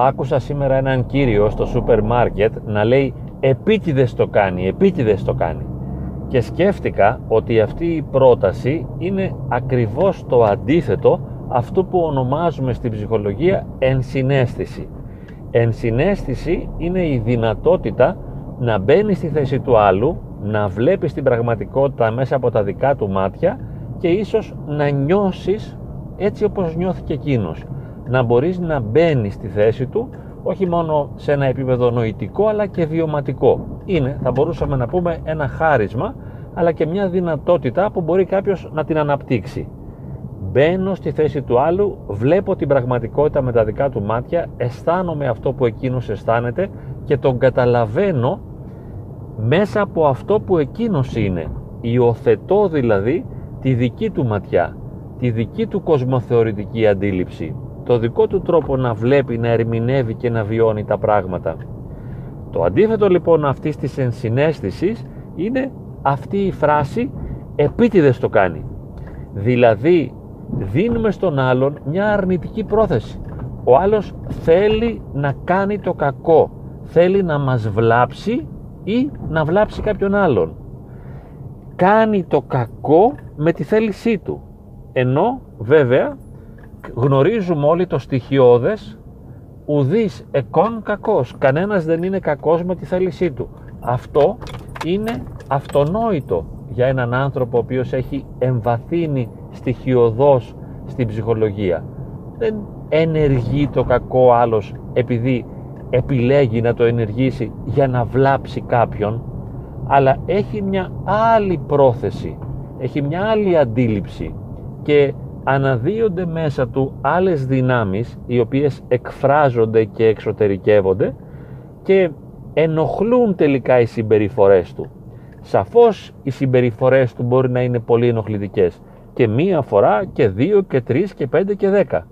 άκουσα σήμερα έναν κύριο στο σούπερ μάρκετ να λέει επίτηδες το κάνει, επίτηδες το κάνει και σκέφτηκα ότι αυτή η πρόταση είναι ακριβώς το αντίθετο αυτό που ονομάζουμε στην ψυχολογία ενσυναίσθηση. Ενσυναίσθηση είναι η δυνατότητα να μπαίνει στη θέση του άλλου, να βλέπεις την πραγματικότητα μέσα από τα δικά του μάτια και ίσως να νιώσεις έτσι όπως νιώθηκε εκείνος. Να μπορείς να μπαίνεις στη θέση του όχι μόνο σε ένα επίπεδο νοητικό αλλά και βιωματικό. Είναι, θα μπορούσαμε να πούμε, ένα χάρισμα αλλά και μια δυνατότητα που μπορεί κάποιος να την αναπτύξει. Μπαίνω στη θέση του άλλου, βλέπω την πραγματικότητα με τα δικά του μάτια, αισθάνομαι αυτό που εκείνος αισθάνεται και τον καταλαβαίνω μέσα από αυτό που εκείνος είναι. Υιοθετώ δηλαδή τη δική του ματιά, τη δική του κοσμοθεωρητική αντίληψη, το δικό του τρόπο να βλέπει, να ερμηνεύει και να βιώνει τα πράγματα. Το αντίθετο λοιπόν αυτής της ενσυναίσθησης είναι αυτή η φράση επίτηδες το κάνει. Δηλαδή δίνουμε στον άλλον μια αρνητική πρόθεση. Ο άλλος θέλει να κάνει το κακό, θέλει να μας βλάψει ή να βλάψει κάποιον άλλον. Κάνει το κακό με τη θέλησή του. Ενώ βέβαια γνωρίζουμε όλοι το στοιχειώδες ουδής εκόν κακός. Κανένας δεν είναι κακός με τη θέλησή του. Αυτό είναι αυτονόητο για έναν άνθρωπο ο οποίος έχει εμβαθύνει στοιχειοδός στην ψυχολογία. Δεν ενεργεί το κακό άλλος επειδή επιλέγει να το ενεργήσει για να βλάψει κάποιον αλλά έχει μια άλλη πρόθεση, έχει μια άλλη αντίληψη και αναδύονται μέσα του άλλες δυνάμεις οι οποίες εκφράζονται και εξωτερικεύονται και ενοχλούν τελικά οι συμπεριφορές του. Σαφώς οι συμπεριφορές του μπορεί να είναι πολύ ενοχλητικές και μία φορά και δύο και τρεις και πέντε και δέκα.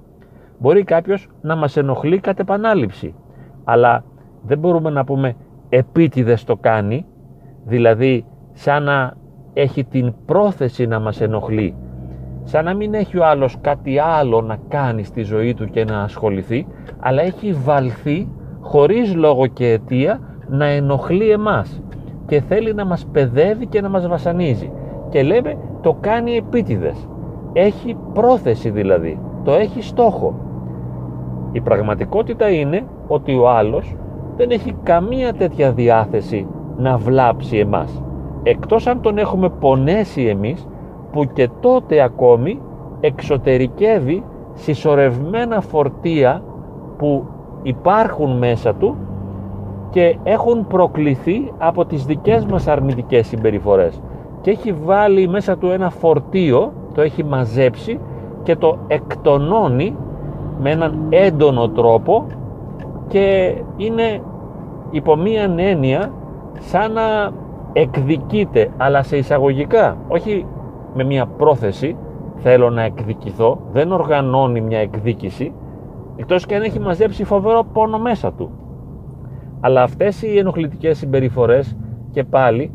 Μπορεί κάποιος να μας ενοχλεί κατ' επανάληψη, αλλά δεν μπορούμε να πούμε επίτηδες το κάνει, δηλαδή σαν να έχει την πρόθεση να μας ενοχλεί, σαν να μην έχει ο άλλος κάτι άλλο να κάνει στη ζωή του και να ασχοληθεί, αλλά έχει βαλθεί χωρίς λόγο και αιτία να ενοχλεί εμάς και θέλει να μας παιδεύει και να μας βασανίζει. Και λέμε το κάνει επίτηδες. Έχει πρόθεση δηλαδή το έχει στόχο. Η πραγματικότητα είναι ότι ο άλλος δεν έχει καμία τέτοια διάθεση να βλάψει εμάς. Εκτός αν τον έχουμε πονέσει εμείς που και τότε ακόμη εξωτερικεύει συσσωρευμένα φορτία που υπάρχουν μέσα του και έχουν προκληθεί από τις δικές μας αρνητικές συμπεριφορές. Και έχει βάλει μέσα του ένα φορτίο, το έχει μαζέψει και το εκτονώνει με έναν έντονο τρόπο και είναι υπό μία έννοια σαν να εκδικείται αλλά σε εισαγωγικά όχι με μία πρόθεση θέλω να εκδικηθώ δεν οργανώνει μια εκδίκηση εκτός και αν έχει μαζέψει φοβερό πόνο μέσα του αλλά αυτές οι ενοχλητικές συμπεριφορές και πάλι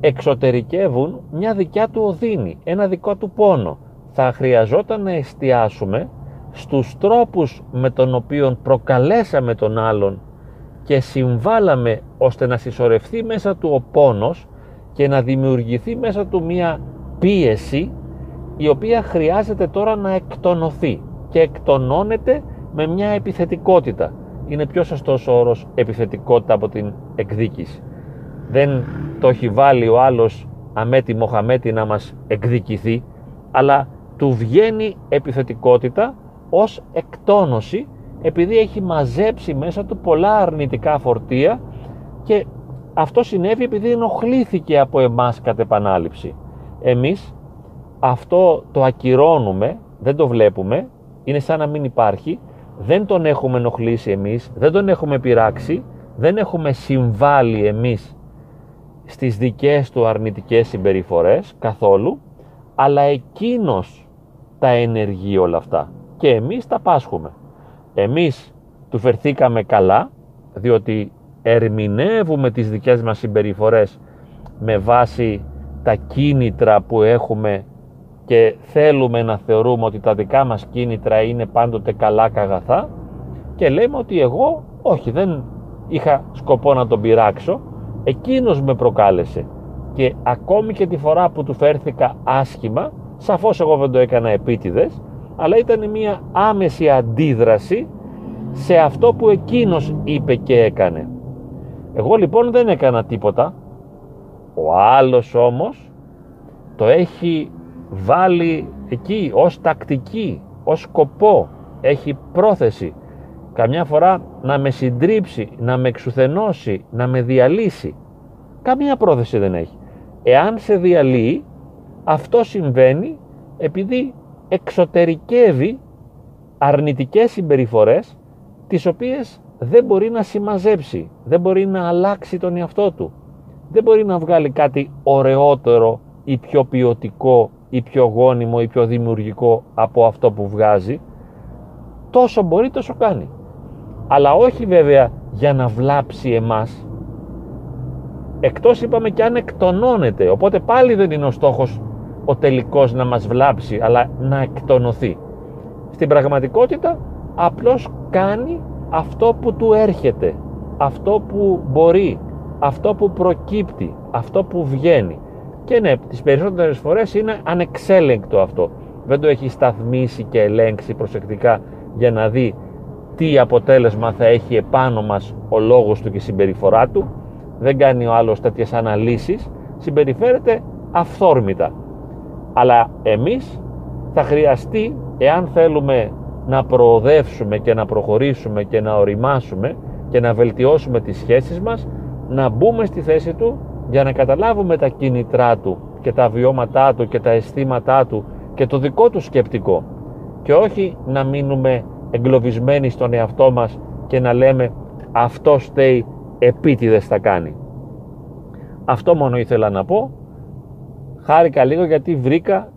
εξωτερικεύουν μια δικιά του οδύνη, ένα δικό του πόνο. Θα χρειαζόταν να εστιάσουμε στους τρόπους με τον οποίο προκαλέσαμε τον άλλον και συμβάλαμε ώστε να συσσωρευτεί μέσα του ο πόνος και να δημιουργηθεί μέσα του μια πίεση η οποία χρειάζεται τώρα να εκτονωθεί και εκτονώνεται με μια επιθετικότητα είναι πιο σωστός ο όρος επιθετικότητα από την εκδίκηση. Δεν το έχει βάλει ο άλλος αμέτη μοχαμέτη να μας εκδικηθεί, αλλά του βγαίνει επιθετικότητα ως εκτόνωση επειδή έχει μαζέψει μέσα του πολλά αρνητικά φορτία και αυτό συνέβη επειδή ενοχλήθηκε από εμάς κατ' επανάληψη. Εμείς αυτό το ακυρώνουμε, δεν το βλέπουμε, είναι σαν να μην υπάρχει δεν τον έχουμε ενοχλήσει εμείς, δεν τον έχουμε πειράξει, δεν έχουμε συμβάλει εμείς στις δικές του αρνητικές συμπεριφορές καθόλου, αλλά εκείνος τα ενεργεί όλα αυτά και εμείς τα πάσχουμε. Εμείς του φερθήκαμε καλά, διότι ερμηνεύουμε τις δικές μας συμπεριφορές με βάση τα κίνητρα που έχουμε και θέλουμε να θεωρούμε ότι τα δικά μας κίνητρα είναι πάντοτε καλά καγαθά και λέμε ότι εγώ όχι δεν είχα σκοπό να τον πειράξω εκείνος με προκάλεσε. Και ακόμη και τη φορά που του φέρθηκα άσχημα σαφώς εγώ δεν το έκανα επίτηδες αλλά ήταν μια άμεση αντίδραση σε αυτό που εκείνος είπε και έκανε. Εγώ λοιπόν δεν έκανα τίποτα ο άλλος όμως το έχει βάλει εκεί ως τακτική, ως σκοπό, έχει πρόθεση καμιά φορά να με συντρίψει, να με εξουθενώσει, να με διαλύσει. Καμία πρόθεση δεν έχει. Εάν σε διαλύει, αυτό συμβαίνει επειδή εξωτερικεύει αρνητικές συμπεριφορές τις οποίες δεν μπορεί να συμμαζέψει, δεν μπορεί να αλλάξει τον εαυτό του. Δεν μπορεί να βγάλει κάτι ωραιότερο ή πιο ποιοτικό ή πιο γόνιμο ή πιο δημιουργικό από αυτό που βγάζει. Τόσο μπορεί, τόσο κάνει. Αλλά όχι βέβαια για να βλάψει εμάς. Εκτός είπαμε και αν εκτονώνεται, οπότε πάλι δεν είναι ο στόχος ο τελικός να μας βλάψει, αλλά να εκτονωθεί. Στην πραγματικότητα απλώς κάνει αυτό που του έρχεται, αυτό που μπορεί, αυτό που προκύπτει, αυτό που βγαίνει. Και ναι, τις περισσότερες φορές είναι ανεξέλεγκτο αυτό. Δεν το έχει σταθμίσει και ελέγξει προσεκτικά για να δει τι αποτέλεσμα θα έχει επάνω μας ο λόγος του και η συμπεριφορά του. Δεν κάνει ο άλλος τέτοιες αναλύσεις. Συμπεριφέρεται αυθόρμητα. Αλλά εμείς θα χρειαστεί, εάν θέλουμε να προοδεύσουμε και να προχωρήσουμε και να οριμάσουμε και να βελτιώσουμε τις σχέσεις μας, να μπούμε στη θέση του για να καταλάβουμε τα κίνητρά του και τα βιώματά του και τα αισθήματά του και το δικό του σκεπτικό και όχι να μείνουμε εγκλωβισμένοι στον εαυτό μας και να λέμε αυτό στέει επίτηδες θα κάνει. Αυτό μόνο ήθελα να πω. Χάρηκα λίγο γιατί βρήκα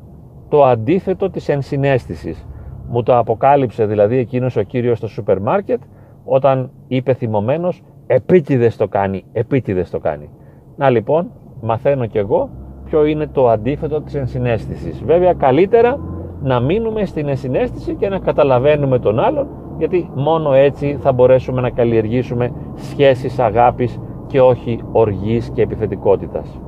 το αντίθετο της ενσυναίσθησης. Μου το αποκάλυψε δηλαδή εκείνος ο κύριος στο σούπερ μάρκετ όταν είπε θυμωμένος επίτηδες το κάνει, επίτηδες το κάνει. Να λοιπόν, μαθαίνω κι εγώ ποιο είναι το αντίθετο της ενσυναίσθησης. Βέβαια καλύτερα να μείνουμε στην ενσυναίσθηση και να καταλαβαίνουμε τον άλλον γιατί μόνο έτσι θα μπορέσουμε να καλλιεργήσουμε σχέσεις αγάπης και όχι οργής και επιθετικότητας.